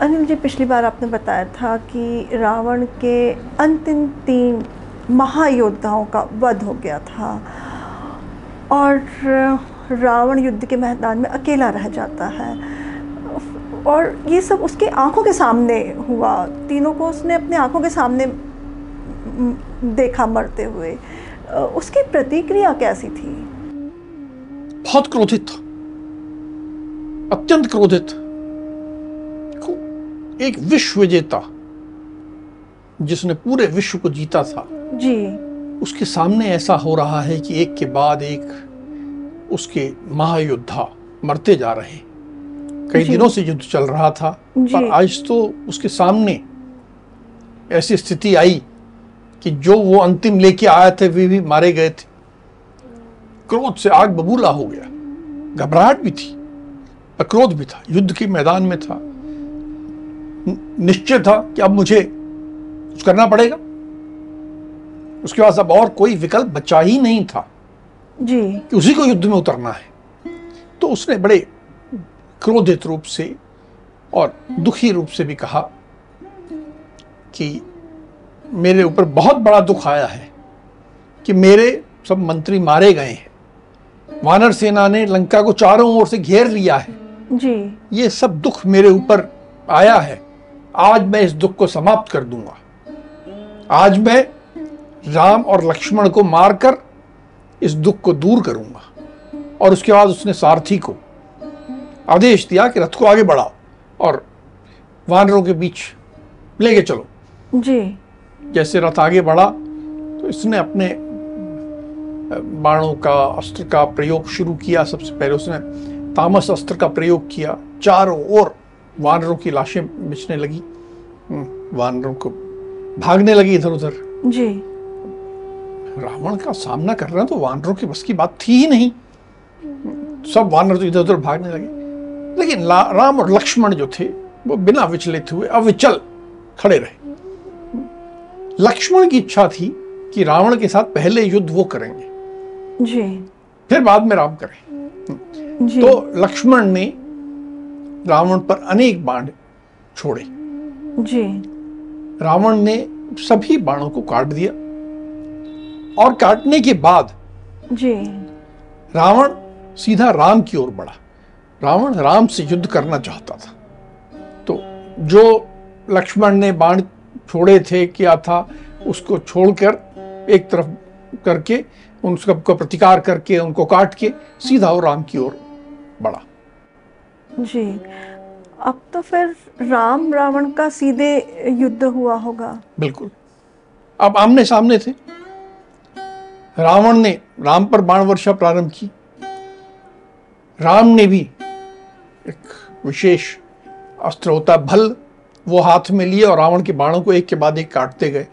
अनिल जी पिछली बार आपने बताया था कि रावण के अंतिम तीन महायोद्धाओं का वध हो गया था और रावण युद्ध के मैदान में अकेला रह जाता है। और ये सब उसके आँखों के सामने हुआ। तीनों को उसने अपने आँखों के सामने देखा मरते हुए। उसकी प्रतिक्रिया कैसी थी? बहुत क्रोधित। अत्यंत क्रोधित। एक विश्व विजेता जिसने पूरे विश्व को जीता था। जी। उसके सामने ऐसा हो रहा है कि एक के बाद एक उसके महायोद्धा मरते जा रहे हैं। कई दिनों से युद्ध चल रहा था पर आज तो उसके सामने ऐसी स्थिति आई कि जो वो अंतिम लेके आए थे वे भी मारे गए थे। क्रोध से आग बबूला हो गया। घबराहट भी थी क्रोध भी था। युद्ध के मैदान में था। निश्चय था कि अब मुझे कुछ करना पड़ेगा। उसके पास अब और कोई विकल्प बचा ही नहीं था जी। कि उसी को युद्ध में उतरना है। तो उसने बड़े क्रोधित रूप से और दुखी रूप से भी कहा कि मेरे ऊपर बहुत बड़ा दुख आया है कि मेरे सब मंत्री मारे गए हैं। वानर सेना ने लंका को चारों ओर से घेर लिया है। जी। ये सब दुख मेरे ऊपर आया है। आज मैं इस दुख को समाप्त कर दूँगा। आज मैं राम और लक्ष्मण को मारकर इस दुख को दूर करूँगा और उसके बाद उसने सारथी को आदेश दिया कि रथ को आगे बढ़ाओ और वानरों के बीच लेके चलो। जी। जैसे रथ आगे बढ़ा तो इसने अपने बाणों का अस्त्र का प्रयोग शुरू किया। सबसे पहले उसने तामस अस्त्र का प्रयोग किया। चारों ओर वानरों की लाशें बिछने लगी। वानरों को भागने लगी इधर उधर। जी। रावण का सामना कर करना तो वानरों की बस की बात थी ही नहीं। सब वानर तो इधर उधर भागने लगे। लेकिन राम और लक्ष्मण जो थे वो बिना विचलित हुए अविचल खड़े रहे। लक्ष्मण की इच्छा थी कि रावण के साथ पहले युद्ध वो करेंगे। जी। फिर बाद में राम करें। जी। तो लक्ष्मण ने रावण पर अनेक बाण छोड़े। जी। रावण ने सभी बाणों को काट दिया और काटने के बाद जी। रावण सीधा राम की ओर बढ़ा। रावण राम से युद्ध करना चाहता था। तो जो लक्ष्मण ने बाण छोड़े थे किया था उसको छोड़कर एक तरफ़ करके उन सबको प्रतिकार करके उनको काट के सीधा वो राम की ओर बढ़ा। जी। अब तो फिर राम रावण का सीधे युद्ध हुआ होगा। बिल्कुल। अब आमने सामने थे। रावण ने राम पर बाण वर्षा प्रारंभ की। राम ने भी एक विशेष अस्त्र होता भल वो हाथ में लिए और रावण के बाणों को एक के बाद एक काटते गए।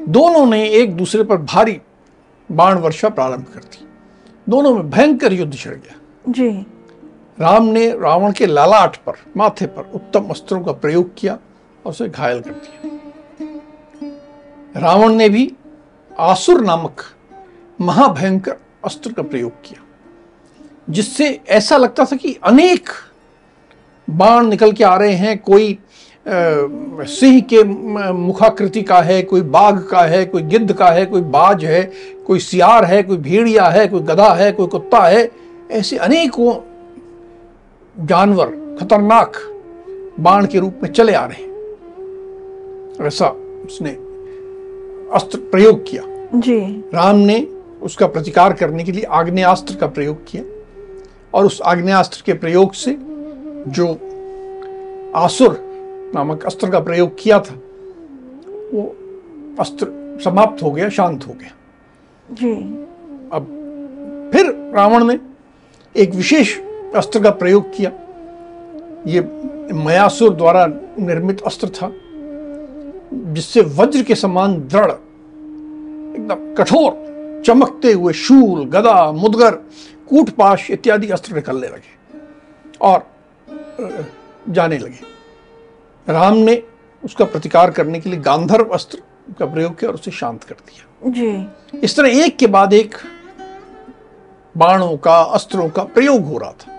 दोनों ने एक दूसरे पर भारी बाण वर्षा प्रारंभ कर दी। दोनों में भयंकर युद्ध छिड़ गया। जी। राम ने रावण के लालाट पर, माथे पर उत्तम अस्त्रों का प्रयोग किया और उसे घायल कर दिया। रावण ने भी आसुर नामक महाभयंकर अस्त्र का प्रयोग किया, जिससे ऐसा लगता था कि अनेक बाण निकल के आ रहे हैं, कोई सिंह के मुखाकृति का है, कोई बाघ का है, कोई गिद्ध का है, कोई बाज है, कोई सियार है, कोई भेड़िया है, कोई गधा है, कोई कुत्ता है, ऐसे अनेकों जानवर खतरनाक बाण के रूप में चले आ रहे हैं। ऐसा उसने अस्त्र प्रयोग किया। जी। राम ने उसका प्रतिकार करने के लिए आग्नेयास्त्र का प्रयोग किया और उस आग्नेयास्त्र के प्रयोग से जो आसुर नामक अस्त्र का प्रयोग किया था वो अस्त्र समाप्त हो गया शांत हो गया। जी। अब फिर रावण ने एक विशेष अस्त्र का प्रयोग किया। ये मयासुर द्वारा निर्मित अस्त्र था जिससे वज्र के समान दृढ़ एकदम कठोर चमकते हुए शूल गदा मुदगर कूटपाश इत्यादि अस्त्र निकलने लगे और जाने लगे। राम ने उसका प्रतिकार करने के लिए गांधर्व अस्त्र का प्रयोग किया और उसे शांत कर दिया। जी। इस तरह एक के बाद एक बाणों का अस्त्रों का प्रयोग हो रहा था।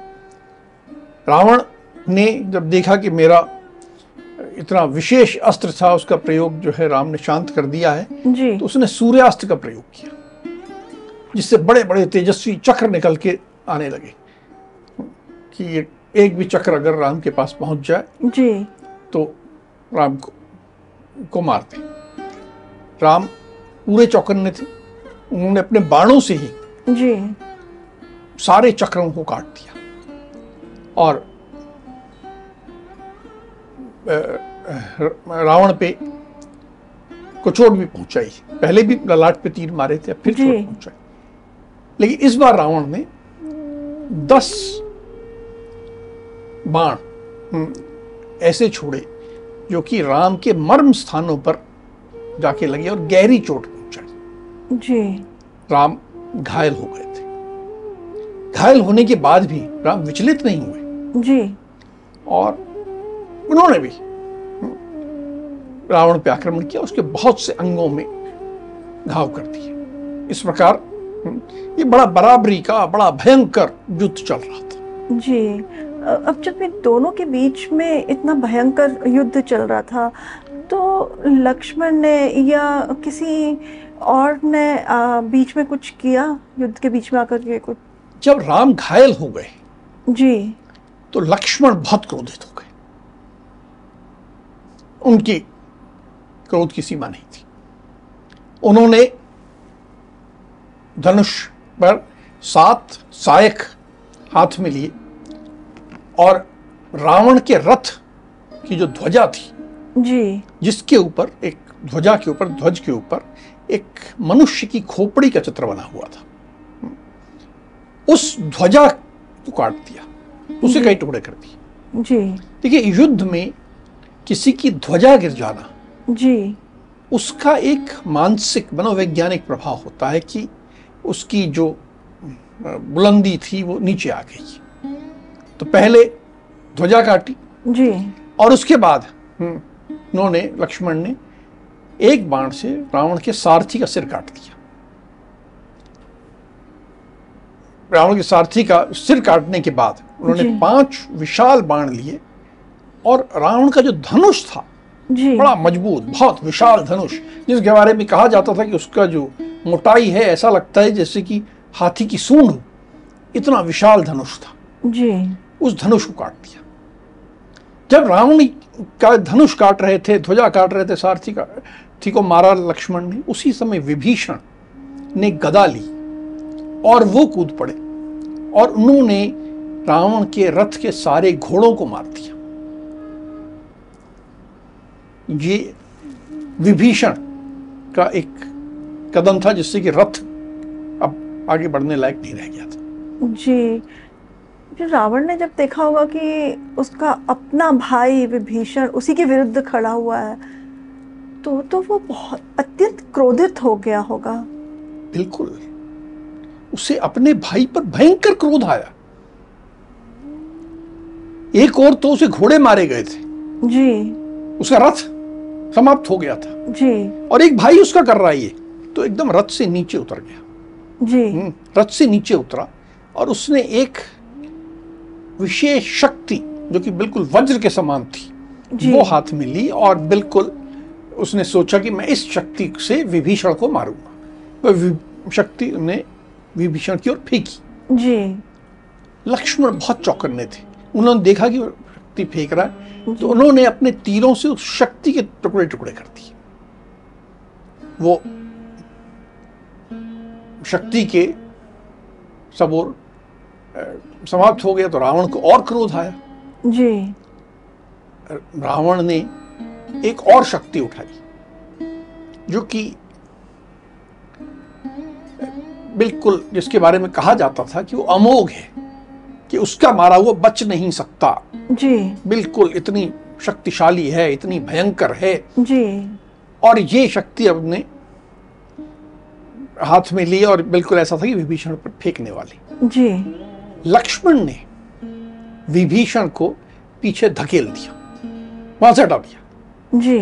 रावण ने जब देखा कि मेरा इतना विशेष अस्त्र था उसका प्रयोग जो है राम ने शांत कर दिया है जी। तो उसने सूर्यास्त्र का प्रयोग किया जिससे बड़े बड़े तेजस्वी चक्र निकल के आने लगे कि ये एक भी चक्र अगर राम के पास पहुँच जाए जी। तो राम को को मारते राम पूरे चौकन्ने थे उन्होंने अपने बाणों से ही जी। सारे चक्रों को काट दिया। और रावण पे को चोट भी पहुंचाई। पहले भी ललाट पे तीर मारे थे फिर चोट पहुंचाई। लेकिन इस बार रावण ने दस बाण हम्म, ऐसे छोड़े जो कि राम के मर्म स्थानों पर जाके लगे और गहरी चोट पहुंचाई। जी। राम घायल हो गए थे। घायल होने के बाद भी राम विचलित नहीं हुए। जी। और उन्होंने भी रावण पे आक्रमण किया उसके बहुत से अंगों में घाव कर दिए। इस प्रकार ये बड़ा बराबरी का बड़ा भयंकर युद्ध चल रहा था। जी। अब जब इन दोनों के बीच में इतना भयंकर युद्ध चल रहा था तो लक्ष्मण ने या किसी और ने बीच में कुछ किया? युद्ध के बीच में आकर के कुछ? जब राम घायल हो गए जी। तो लक्ष्मण बहुत क्रोधित हो गए। उनकी क्रोध की सीमा नहीं थी। उन्होंने धनुष पर सात सायक हाथ में लिए और रावण के रथ की जो ध्वजा थी जी। जिसके ऊपर एक ध्वजा के ऊपर ध्वज के ऊपर एक मनुष्य की खोपड़ी का चित्र बना हुआ था। उस ध्वजा को काट दिया। उसे कई टुकड़े कर दिए। जी। देखिए युद्ध में किसी की ध्वजा गिर जाना जी। उसका एक मानसिक मनोवैज्ञानिक प्रभाव होता है कि उसकी जो बुलंदी थी वो नीचे आ गई। तो पहले ध्वजा काटी जी। और उसके बाद हम्म, उन्होंने लक्ष्मण ने एक बाण से रावण के सारथी का सिर काट दिया। रावण के सारथी का सिर काटने के बाद उन्होंने पाँच विशाल बाण लिए और रावण का जो धनुष था जी। बड़ा मज़बूत बहुत विशाल धनुष जिसके बारे में कहा जाता था कि उसका जो मोटाई है ऐसा लगता है जैसे कि हाथी की सूंड हो। इतना विशाल धनुष था। जी। उस धनुष को काट दिया। जब रावण का धनुष काट रहे थे ध्वजा काट रहे थे सारथी का थी को मारा लक्ष्मण ने उसी समय विभीषण ने गदा ली। और वो कूद पड़े और उन्होंने रावण के रथ के सारे घोड़ों को मार दिया। ये विभीषण का एक कदम था जिससे कि रथ अब आगे बढ़ने लायक नहीं रह गया था। जी रावण ने जब देखा होगा कि उसका अपना भाई विभीषण उसी के विरुद्ध खड़ा हुआ है तो तो वो बहुत अत्यंत क्रोधित हो गया होगा। बिल्कुल। उसे अपने भाई पर भयंकर क्रोध आया। एक और तो उसे घोड़े मारे गए थे। जी। उसका रथ समाप्त हो गया था। जी। और एक भाई उसका कर रहा है ये तो एकदम रथ से नीचे उतर गया। जी। हम्म, रथ से नीचे उतरा और उसने एक विशेष शक्ति जो कि बिल्कुल वज्र के समान थी वो हाथ में ली और बिल्कुल उसने सोचा कि मैं इस शक्ति से विभीषण को मारूँगा। वह शक्ति ने विभीषण की ओर फेंकी। जी। लक्ष्मण बहुत चौकन्ने थे। उन्होंने देखा कि शक्ति फेंक रहा है तो उन्होंने अपने तीरों से उस शक्ति के टुकड़े टुकड़े कर दिए। वो शक्ति के सब अ, समाप्त हो गया तो रावण को और क्रोध आया। जी। रावण ने एक और शक्ति उठाई जो कि बिल्कुल जिसके बारे में कहा जाता था कि वो अमोघ है कि उसका मारा हुआ बच नहीं सकता। जी। बिल्कुल इतनी शक्तिशाली है इतनी भयंकर है। जी। और ये शक्ति अपने हाथ में ली और बिल्कुल ऐसा था कि विभीषण पर फेंकने वाली। जी। लक्ष्मण ने विभीषण को पीछे धकेल दिया वहाँ से हटा दिया। जी।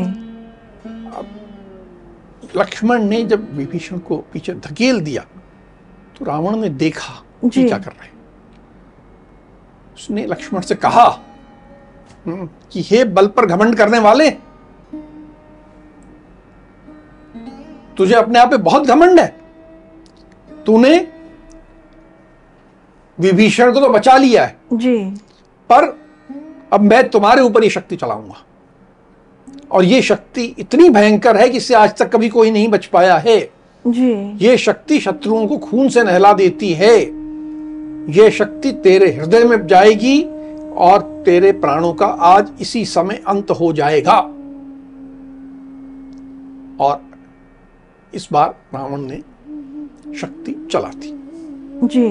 लक्ष्मण ने जब विभीषण को पीछे धकेल दिया तो रावण ने देखा कि क्या कर रहे उसने लक्ष्मण से कहा हम्म, कि हे बल पर घमंड करने वाले तुझे अपने आप पे बहुत घमंड है। तूने विभीषण को तो बचा लिया है। जी। पर अब मैं तुम्हारे ऊपर ये शक्ति चलाऊँगा। और ये शक्ति इतनी भयंकर है कि इससे आज तक कभी कोई नहीं बच पाया है। जी। ये शक्ति शत्रुओं को खून से नहला देती है। ये शक्ति तेरे हृदय में जाएगी और तेरे प्राणों का आज इसी समय अंत हो जाएगा। और इस बार रावण ने शक्ति चला दी जी।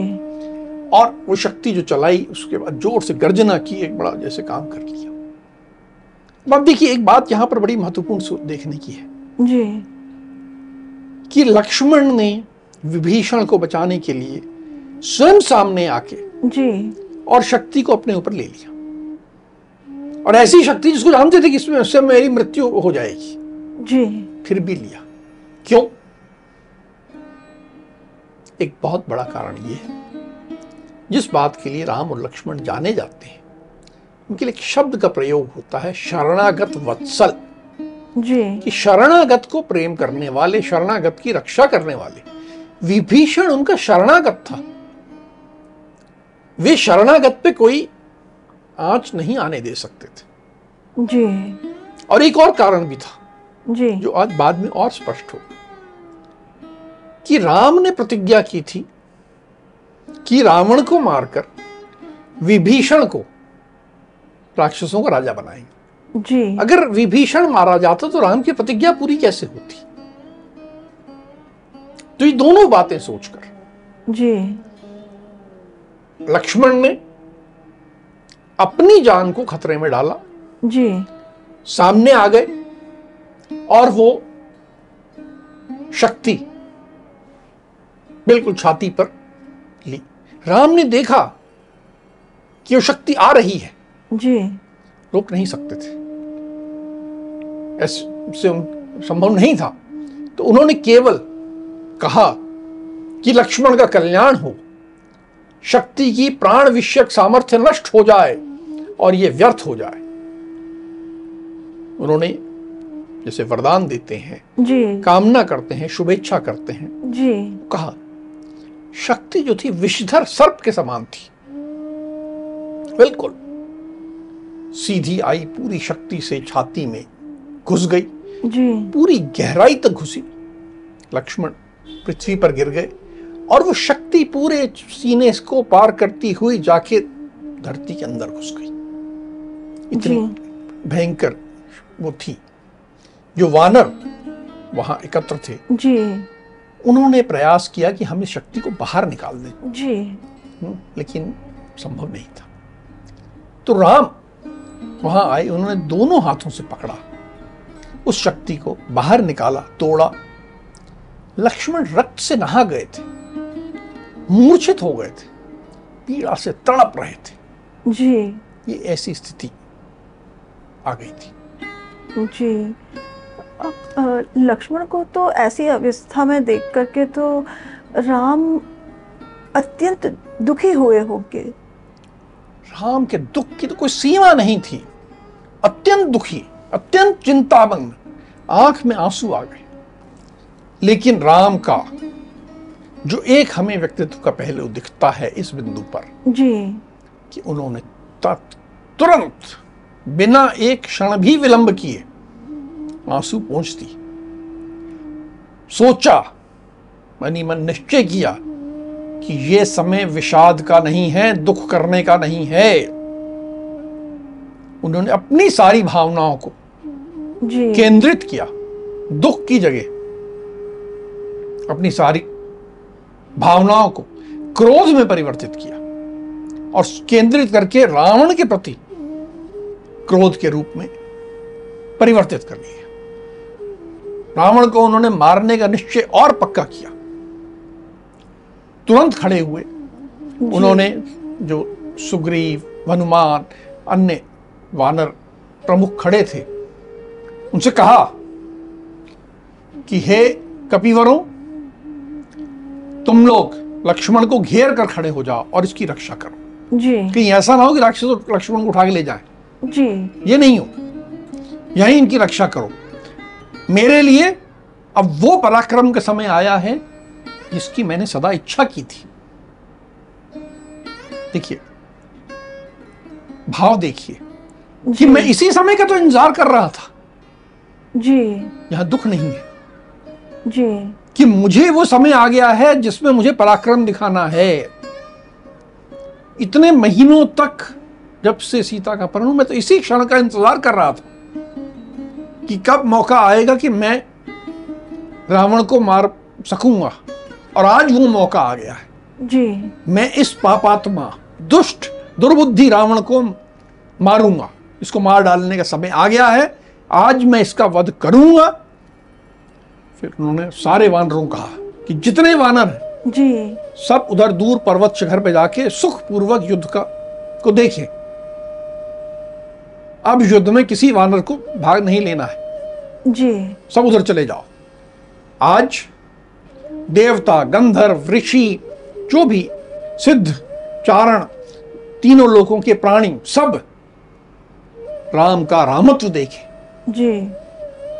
और वो शक्ति जो चलाई उसके बाद ज़ोर से गर्जना की एक बड़ा जैसे काम कर लिया। अब देखिए एक बात यहाँ पर बड़ी महत्वपूर्ण देखने की है। जी। कि लक्ष्मण ने विभीषण को बचाने के लिए स्वयं सामने आके जी। और शक्ति को अपने ऊपर ले लिया। और ऐसी शक्ति जिसको जानते थे कि इसमें उससे मेरी मृत्यु हो जाएगी। जी। फिर भी लिया। क्यों? एक बहुत बड़ा कारण ये है जिस बात के लिए राम और लक्ष्मण जाने जाते हैं उनके लिए एक शब्द का प्रयोग होता है शरणागत वत्सल। जी। कि शरणागत को प्रेम करने वाले शरणागत की रक्षा करने वाले। विभीषण उनका शरणागत था। वे शरणागत पे कोई आँच नहीं आने दे सकते थे। जी। और एक और कारण भी था जी। जो आज बाद में और स्पष्ट हो। कि राम ने प्रतिज्ञा की थी कि रावण को मारकर विभीषण को राक्षसों का राजा बनाएँगे। जी। अगर विभीषण मारा जाता तो राम की प्रतिज्ञा पूरी कैसे होती? तो ये दोनों बातें सोचकर। जी। लक्ष्मण ने अपनी जान को खतरे में डाला। जी। सामने आ गए और वो शक्ति बिल्कुल छाती पर ली। राम ने देखा कि वो शक्ति आ रही है। जी। रोक नहीं सकते थे। ऐसे संभव नहीं था। तो उन्होंने केवल कहा कि लक्ष्मण का कल्याण हो शक्ति की प्राण विषयक सामर्थ्य नष्ट हो जाए और ये व्यर्थ हो जाए। उन्होंने जैसे वरदान देते हैं जी। कामना करते हैं शुभेच्छा करते हैं। जी। कहा शक्ति जो थी विषधर सर्प के समान थी। बिल्कुल सीधी आई पूरी शक्ति से छाती में। घुस गई। जी। पूरी गहराई तक घुसी। लक्ष्मण पृथ्वी पर गिर गए और वो शक्ति पूरे सीने को पार करती हुई जाके धरती के अंदर घुस गई। इतनी भयंकर वो थी। जो वानर वहाँ एकत्र थे। जी। उन्होंने प्रयास किया कि हम इस शक्ति को बाहर निकाल दें। जी। हम्म, लेकिन संभव नहीं था। तो राम वहाँ आए उन्होंने दोनों हाथों से पकड़ा। उस शक्ति को बाहर निकाला तोड़ा। लक्ष्मण रक्त से नहा गए थे मूर्छित हो गए थे पीड़ा से तड़प रहे थे। जी। ये ऐसी स्थिति आ गई थी। जी। अब लक्ष्मण को तो ऐसी अवस्था में देख करके तो राम अत्यंत दुखी हुए होंगे। राम के दुख की तो कोई सीमा नहीं थी। अत्यंत दुखी। अत्यंत चिंतामग्न आँख में आँसू आ गए। लेकिन राम का जो एक हमें व्यक्तित्व का पहलू दिखता है इस बिंदु पर जी। कि उन्होंने तुरंत बिना एक क्षण भी विलंब किए आँसू पहुँच दी सोचा मनी मन निश्चय किया कि यह समय विषाद का नहीं है दुख करने का नहीं है। उन्होंने अपनी सारी भावनाओं को केंद्रित किया दुख की जगह। अपनी सारी भावनाओं को क्रोध में परिवर्तित किया और केंद्रित करके रावण के प्रति क्रोध के रूप में परिवर्तित कर लिया रावण को उन्होंने मारने का निश्चय और पक्का किया। तुरंत खड़े हुए उन्होंने जो सुग्रीव हनुमान अन्य वानर प्रमुख खड़े थे उनसे कहा कि हे कपिवरों तुम लोग लक्ष्मण को घेर कर खड़े हो जाओ और इसकी रक्षा करो। जी। कहीं ऐसा ना हो कि राक्षस लक्ष्मण को उठा के ले जाए। जी। ये नहीं हो। यही इनकी रक्षा करो। मेरे लिए अब वो पराक्रम का समय आया है जिसकी मैंने सदा इच्छा की थी। देखिए भाव देखिए कि मैं इसी समय का तो इंतज़ार कर रहा था। जी। यहाँ दुख नहीं है। जी। कि मुझे वो समय आ गया है जिसमें मुझे पराक्रम दिखाना है। इतने महीनों तक जब से सीता का परिणय मैं तो इसी क्षण का इंतज़ार कर रहा था कि कब मौका आएगा कि मैं रावण को मार सकूँगा। और आज वो मौका आ गया है। जी। मैं इस पापात्मा दुष्ट दुर्बुद्धि रावण को मारूँगा। इसको मार डालने का समय आ गया है। आज मैं इसका वध करूँगा। फिर उन्होंने सारे वानरों कहा कि जितने वानर हैं जी। सब उधर दूर पर्वत शिखर पे जाके सुख पूर्वक युद्ध का को देखें। अब युद्ध में किसी वानर को भाग नहीं लेना है। जी। सब उधर चले जाओ। आज देवता गंधर्व ऋषि जो भी सिद्ध चारण तीनों लोगों के प्राणी सब राम का रामत्व देखें। जी।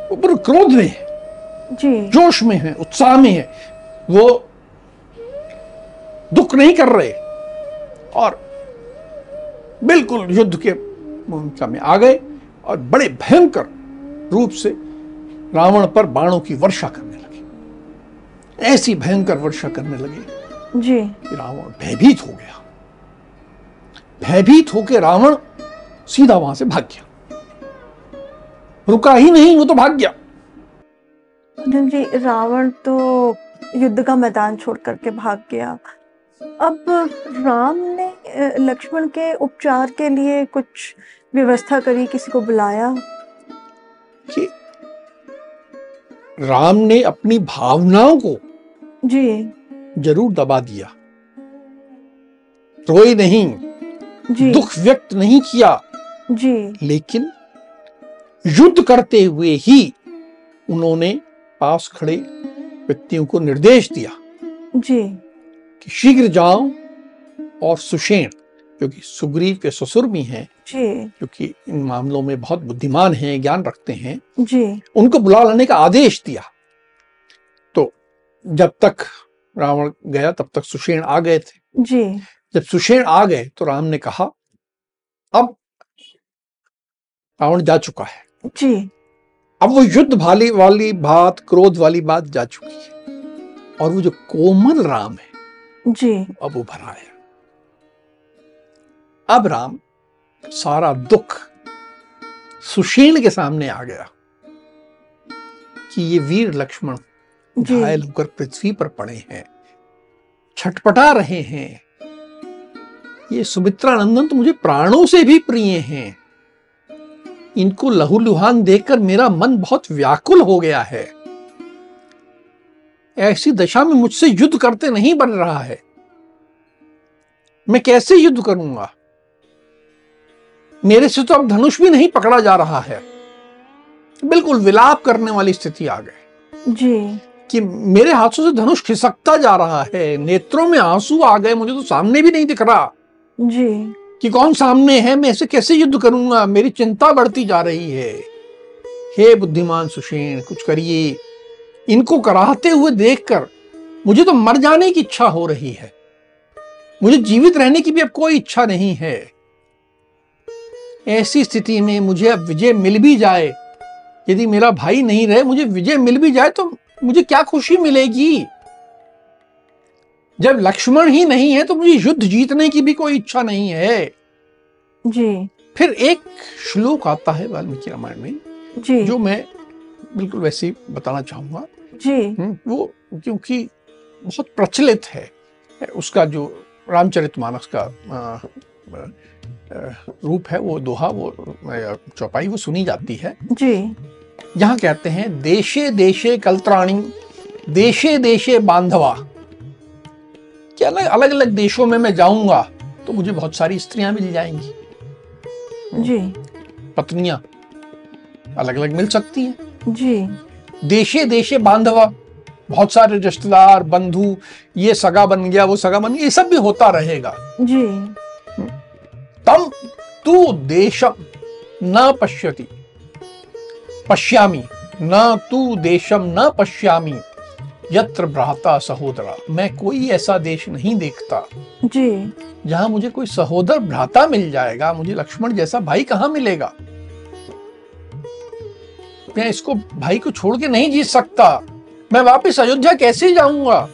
वो पूरे क्रोध में है। जी। जोश में है उत्साह में है। वो दुख नहीं कर रहे। और बिल्कुल युद्ध के भूमिका में आ गए और बड़े भयंकर रूप से रावण पर बाणों की वर्षा करने लगे। ऐसी भयंकर वर्षा करने लगे जी। रावण भयभीत हो गया। भयभीत होकर रावण सीधा वहाँ से भाग गया। रुका ही नहीं वो तो भाग गया। जी रावण तो युद्ध का मैदान छोड़ करके भाग गया। अब राम ने लक्ष्मण के उपचार के लिए कुछ व्यवस्था करी किसी को बुलाया? कि राम ने अपनी भावनाओं को जी। ज़रूर दबा दिया। रोए नहीं जी। दुख व्यक्त नहीं किया। जी। लेकिन युद्ध करते हुए ही उन्होंने पास खड़े व्यक्तियों को निर्देश दिया जी। कि शीघ्र जाओ और सुषेण जो कि सुग्रीव के ससुर भी हैं जी। कि इन मामलों में बहुत बुद्धिमान हैं ज्ञान रखते हैं जी। उनको बुला लाने का आदेश दिया। तो जब तक रावण गया तब तक सुषेण आ गए थे। जी। जब सुषेण आ गए तो राम ने कहा अब रावण जा चुका है। जी। अब वो युद्ध भाली वाली बात क्रोध वाली बात जा चुकी है। और वो जो कोमल राम है जी। अब उभर आया अब राम सारा दुख सुशील के सामने आ गया कि ये वीर लक्ष्मण घायल होकर पृथ्वी पर पड़े हैं छटपटा रहे हैं। ये सुमित्रा नंदन तो मुझे प्राणों से भी प्रिय हैं। इनको लहूलुहान देखकर मेरा मन बहुत व्याकुल हो गया है। ऐसी दशा में मुझसे युद्ध करते नहीं बन रहा है। मैं कैसे युद्ध करूँगा? मेरे से तो अब धनुष भी नहीं पकड़ा जा रहा है। बिल्कुल विलाप करने वाली स्थिति आ गई। जी। कि मेरे हाथों से धनुष खिसकता जा रहा है नेत्रों में आँसू आ गए मुझे तो सामने भी नहीं दिख रहा। जी। कि कौन सामने है, मैं ऐसे कैसे युद्ध करूँगा? मेरी चिंता बढ़ती जा रही है। हे बुद्धिमान सुषेण, कुछ करिए। इनको कराहते हुए देखकर मुझे तो मर जाने की इच्छा हो रही है। मुझे जीवित रहने की भी अब कोई इच्छा नहीं है। ऐसी स्थिति में मुझे अब विजय मिल भी जाए। यदि मेरा भाई नहीं रहे, मुझे विजय मिल भी जाए तो मुझे क्या खुशी मिलेगी? जब लक्ष्मण ही नहीं है तो मुझे युद्ध जीतने की भी कोई इच्छा नहीं है। जी। फिर एक श्लोक आता है वाल्मीकि रामायण में जी। जो मैं बिल्कुल वैसे ही बताना चाहूँगा। जी। हम्म, वो क्योंकि बहुत प्रचलित है उसका जो रामचरित मानस का आ, आ, रूप है वो दोहा वो चौपाई वो सुनी जाती है। जी। यहाँ कहते हैं देशे देशे कलत्राणी देशे देशे बांधवा। कि अलग अलग अलग देशों में मैं जाऊँगा तो मुझे बहुत सारी स्त्रियाँ मिल जाएँगी। जी। पत्नियाँ अलग अलग मिल सकती हैं। जी। देशे देशे बांधवा बहुत सारे रिश्तेदार बंधु ये सगा बन गया वो सगा बन गया ये सब भी होता रहेगा। जी। तम तू देशम न पश्यति पश्यामी न तू देशम न पश्यामी। यत्र भ्राता सहोदरा मैं कोई ऐसा देश नहीं देखता। जी। जहाँ मुझे कोई सहोदर भ्राता मिल जाएगा मुझे लक्ष्मण जैसा भाई कहाँ मिलेगा? मैं इसको भाई को छोड़ के नहीं जीत सकता। मैं वापस अयोध्या कैसे जाऊँगा?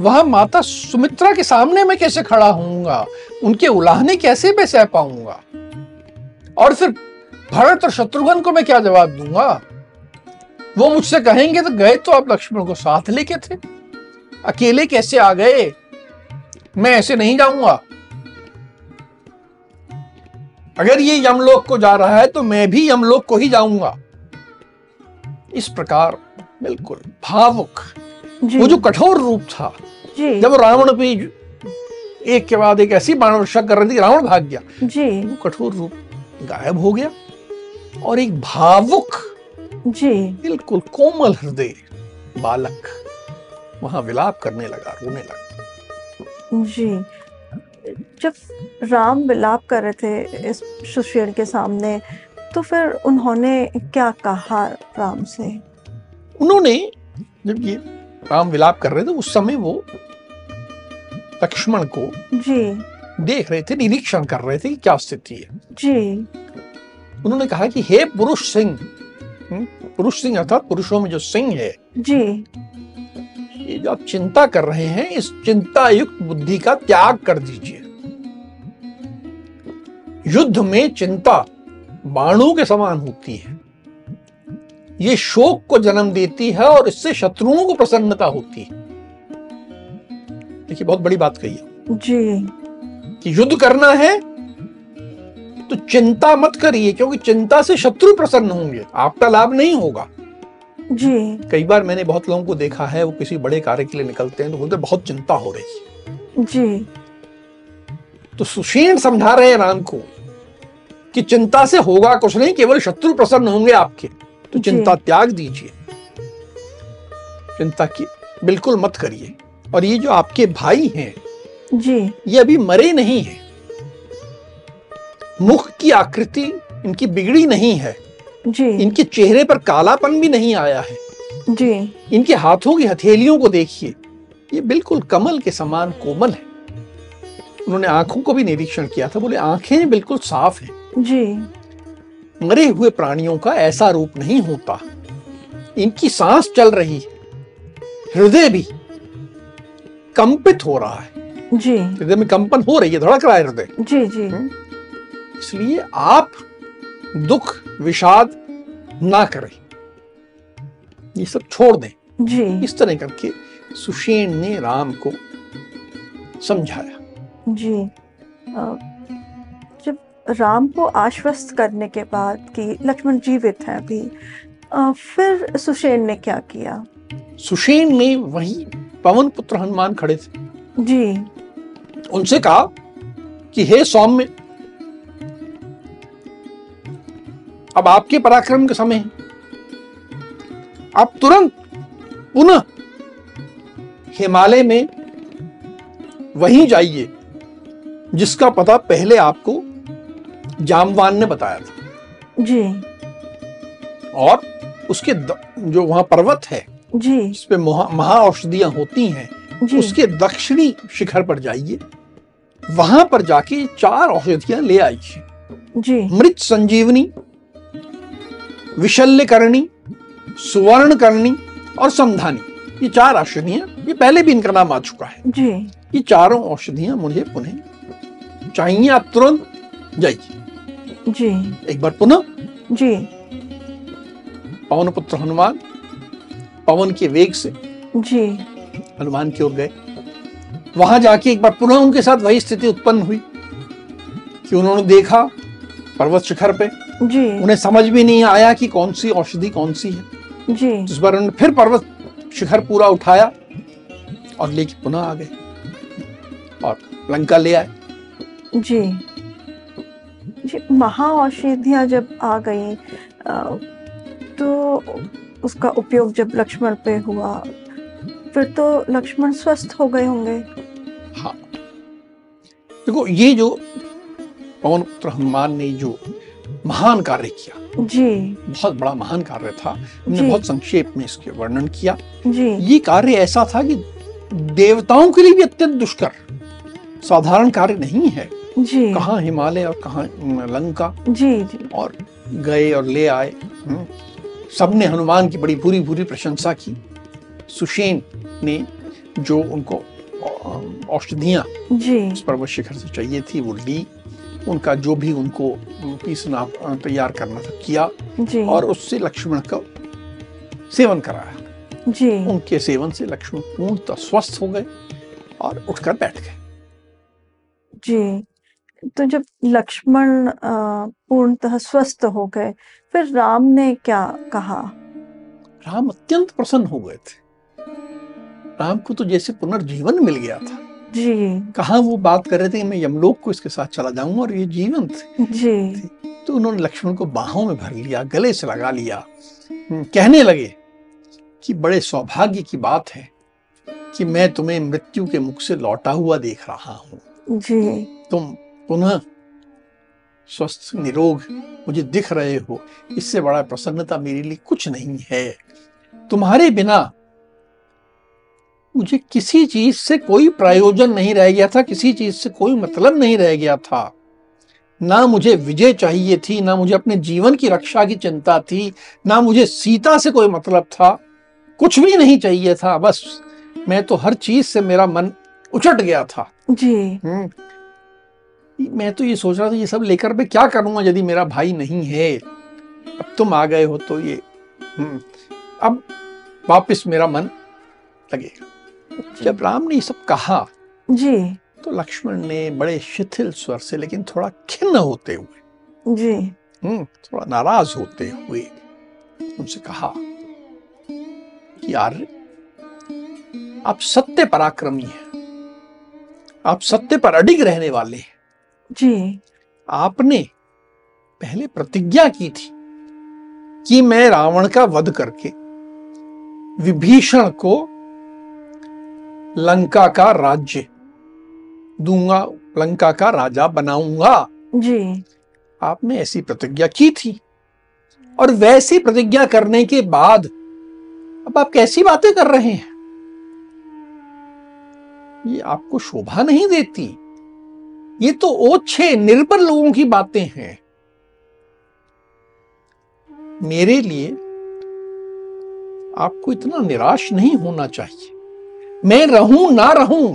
वहाँ माता सुमित्रा के सामने मैं कैसे खड़ा होऊँगा? उनके उलाहने कैसे मैं सह पाऊँगा? और फिर भरत और शत्रुघ्न को मैं क्या जवाब दूँगा? वो मुझसे कहेंगे तो गए तो आप लक्ष्मण को साथ लेके थे। अकेले कैसे आ गए? मैं ऐसे नहीं जाऊँगा। अगर ये यमलोक को जा रहा है तो मैं भी यमलोक को ही जाऊँगा। इस प्रकार बिल्कुल भावुक वो जो कठोर रूप था जी। जब रावण भी एक के बाद एक ऐसी बाण वर्षा कर रही थी रावण भाग गया जी। वो कठोर रूप गायब हो गया और एक भावुक जी। बिल्कुल कोमल हृदय बालक वहाँ विलाप करने लगा रोने लगा। जी। जब राम विलाप कर रहे थे इस सुशेण के सामने तो फिर उन्होंने क्या कहा राम से? उन्होंने जब ये राम विलाप कर रहे थे उस समय वो लक्ष्मण को जी। देख रहे थे निरीक्षण कर रहे थे कि क्या स्थिति है। जी। उन्होंने कहा कि हे पुरुष सिंह पुरुष सिंह अर्थात पुरुषों में जो सिंह है जी। ये जो आप चिंता कर रहे हैं इस चिंता युक्त बुद्धि का त्याग कर दीजिए। युद्ध में चिंता बाणों के समान होती है। ये शोक को जन्म देती है और इससे शत्रुओं को प्रसन्नता होती है। देखिए बहुत बड़ी बात कही है। जी। कि युद्ध करना है तो चिंता मत करिए क्योंकि चिंता से शत्रु प्रसन्न होंगे। आपका लाभ नहीं होगा। जी। कई बार मैंने बहुत लोगों को देखा है वो किसी बड़े कार्य के लिए निकलते हैं तो बोलते बहुत चिंता हो रही है। जी। तो सुषेण समझा रहे हैं राम को कि चिंता से होगा कुछ नहीं केवल शत्रु प्रसन्न होंगे आपके। तो चिंता त्याग दीजिए। चिंता की बिल्कुल मत करिए। और ये जो आपके भाई हैं जी। ये अभी मरे नहीं हैं। मुख की आकृति इनकी बिगड़ी नहीं है। जी। इनके चेहरे पर कालापन भी नहीं आया है। जी। इनके हाथों की हथेलियों को देखिए। ये बिल्कुल कमल के समान कोमल है। उन्होंने आँखों को भी निरीक्षण किया था बोले आँखें बिल्कुल साफ़ हैं। जी। मरे हुए प्राणियों का ऐसा रूप नहीं होता। इनकी सांस चल रही है। हृदय भी कंपित हो रहा है। जी। हृदय में कंपन हो रही है धड़क रहा है हृदय। जी जी। इसलिए आप दुख विषाद ना करें। ये सब छोड़ दें। जी। इस तरह करके सुषेण ने राम को समझाया। जी। जब राम को आश्वस्त करने के बाद कि लक्ष्मण जीवित हैं अभी फिर सुषेण ने क्या किया? सुषेण ने वही पवन पुत्र हनुमान खड़े थे। जी। उनसे कहा कि हे सौम्य अब आपके पराक्रम के समय है आप तुरंत पुनः हिमालय में वहीं जाइए जिसका पता पहले आपको जामवान ने बताया था। जी। और उसके द, जो वहाँ पर्वत है जी। जिस पे महा औषधियाँ होती हैं उसके दक्षिणी शिखर पर जाइए वहाँ पर जाके चार औषधियाँ ले आइए। जी। मृत संजीवनी विशल्य करणी सुवर्ण करणी और समधानी। ये चार औषधियाँ ये पहले भी इनका नाम आ चुका है। जी। ये चारों औषधियाँ मुझे पुनः चाहिए आप तुरंत जाइए। जी। एक बार पुनः जी। पवन पुत्र हनुमान पवन के वेग से जी। हनुमान की ओर गए। वहाँ जाके एक बार पुनः उनके साथ वही स्थिति उत्पन्न हुई कि उन्होंने देखा पर्वत शिखर पे जी। उन्हें समझ भी नहीं आया कि कौन सी औषधि कौन सी है। जी। इस बार उन्होंने फिर पर्वत शिखर पूरा उठाया और लेके पुनः आ गए और लंका ले आए। जी। जी महा महाऔषधियाँ जब आ गई तो उसका उपयोग जब लक्ष्मण पे हुआ फिर तो लक्ष्मण स्वस्थ हो गए होंगे। हाँ। देखो ये जो पवन पुत्र हनुमान ने जो महान कार्य किया। जी। बहुत बड़ा महान कार्य था। हमने बहुत संक्षेप में इसके वर्णन किया। जी। ये कार्य ऐसा था कि देवताओं के लिए भी अत्यंत दुष्कर। साधारण कार्य नहीं है। जी। कहाँ हिमालय और कहा लंका। जी जी। और गए और ले आए। हम्म। सबने हनुमान की बड़ी बुरी पूरी प्रशंसा की। सुशेन ने जो उनको औषधियाँ जी। उस पर्वत शिखर से चाहिए थी वो ली। उनका जो भी उनको पीसना तैयार करना था किया जी। और उससे लक्ष्मण का सेवन कराया जी। उनके सेवन से लक्ष्मण पूर्णतः स्वस्थ हो गए और उठकर बैठ गए। जी। तो जब लक्ष्मण पूर्णतः स्वस्थ हो गए फिर राम ने क्या कहा? राम अत्यंत प्रसन्न हो गए थे। राम को तो जैसे पुनर्जीवन मिल गया था। जी। कहा वो बात कर रहे थे मैं यमलोक को इसके साथ चला जाऊँगा और ये जीवन थे। जी। तो उन्होंने लक्ष्मण को बाहों में भर लिया गले से लगा लिया। कहने लगे कि बड़े सौभाग्य की बात है कि मैं तुम्हें मृत्यु के मुख से लौटा हुआ देख रहा हूँ। जी। तुम पुनः स्वस्थ निरोग मुझे दिख रहे हो। इससे बड़ा प्रसन्नता मेरे लिए कुछ नहीं है। तुम्हारे बिना मुझे किसी चीज़ से कोई प्रायोजन नहीं रह गया था किसी चीज़ से कोई मतलब नहीं रह गया था। ना मुझे विजय चाहिए थी ना मुझे अपने जीवन की रक्षा की चिंता थी ना मुझे सीता से कोई मतलब था। कुछ भी नहीं चाहिए था बस मैं तो हर चीज़ से मेरा मन उचट गया था। जी। हम्म। मैं तो ये सोच रहा था ये सब लेकर मैं क्या करूँगा यदि मेरा भाई नहीं है? अब तुम आ गए हो तो ये। हम्म, अब वापस मेरा मन लगेगा। जब राम ने सब कहा जी। तो लक्ष्मण ने बड़े शिथिल स्वर से लेकिन थोड़ा खिन्न होते हुए जी। हम्म, थोड़ा नाराज़ होते हुए उनसे कहा कि यार आप सत्य पराक्रमी हैं। आप सत्य पर अडिग रहने वाले हैं। जी। आपने पहले प्रतिज्ञा की थी कि मैं रावण का वध करके विभीषण को लंका का राज्य। दूँगा लंका का राजा बनाऊँगा। जी। आपने ऐसी प्रतिज्ञा की थी। और वैसी प्रतिज्ञा करने के बाद अब आप कैसी बातें कर रहे हैं? ये आपको शोभा नहीं देती। ये तो ओछे निर्बल लोगों की बातें हैं। मेरे लिए आपको इतना निराश नहीं होना चाहिए। मैं रहूँ ना रहूँ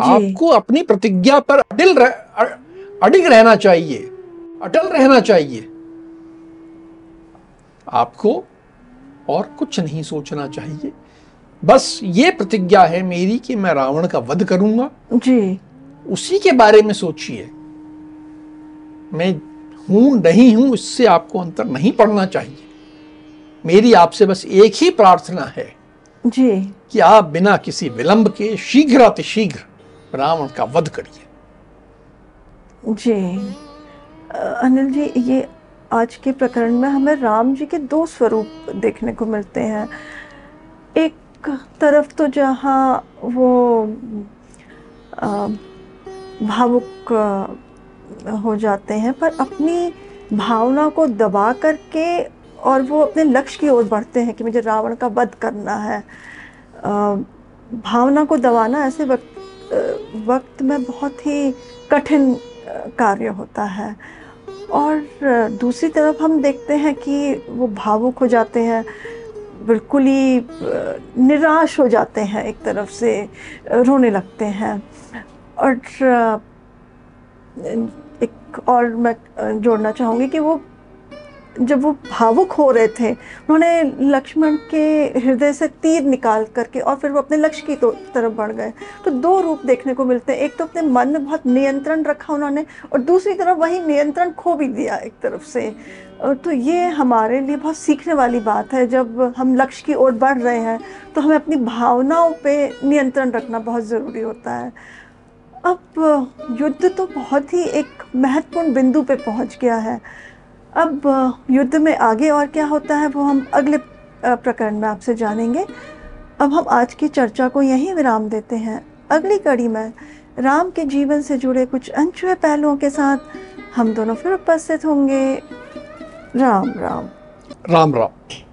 आपको अपनी प्रतिज्ञा पर अडिल रह, अडिग रहना चाहिए अटल रहना चाहिए। आपको और कुछ नहीं सोचना चाहिए। बस ये प्रतिज्ञा है मेरी कि मैं रावण का वध करूँगा। जी। उसी के बारे में सोचिए। मैं हूँ नहीं हूँ इससे आपको अंतर नहीं पड़ना चाहिए। मेरी आपसे बस एक ही प्रार्थना है। जी। कि आप बिना किसी विलंब के शीघ्र रावण का वध करिए। जी। अनिल जी, ये आज के प्रकरण में हमें राम जी के दो स्वरूप देखने को मिलते हैं। एक तरफ़ तो जहाँ वो भावुक हो जाते हैं, पर अपनी भावना को दबा करके और वो अपने लक्ष्य की ओर बढ़ते हैं कि मुझे रावण का वध करना है। भावना को दबाना ऐसे वक्त वक्त में बहुत ही कठिन कार्य होता है। और दूसरी तरफ़ हम देखते हैं कि वो भावुक हो जाते हैं, बिल्कुल ही निराश हो जाते हैं एक तरफ़ से, रोने लगते हैं। और एक और मैं जोड़ना चाहूँगी कि वो जब वो भावुक हो रहे थे उन्होंने लक्ष्मण के हृदय से तीर निकाल करके और फिर वो अपने लक्ष्य की तो, तरफ़ बढ़ गए। तो दो रूप देखने को मिलते हैं। एक तो अपने मन में बहुत नियंत्रण रखा उन्होंने और दूसरी तरफ़ वही नियंत्रण खो भी दिया एक तरफ़ से। तो ये हमारे लिए बहुत सीखने वाली बात है। जब हम लक्ष्य की ओर बढ़ रहे हैं तो हमें अपनी भावनाओं पे नियंत्रण रखना बहुत ज़रूरी होता है। अब युद्ध तो बहुत ही एक महत्वपूर्ण बिंदु पे पहुँच गया है। अब युद्ध में आगे और क्या होता है वो हम अगले प्रकरण में आपसे जानेंगे। अब हम आज की चर्चा को यहीं विराम देते हैं। अगली कड़ी में राम के जीवन से जुड़े कुछ अनछुए पहलुओं के साथ हम दोनों फिर उपस्थित होंगे। राम राम। राम राम।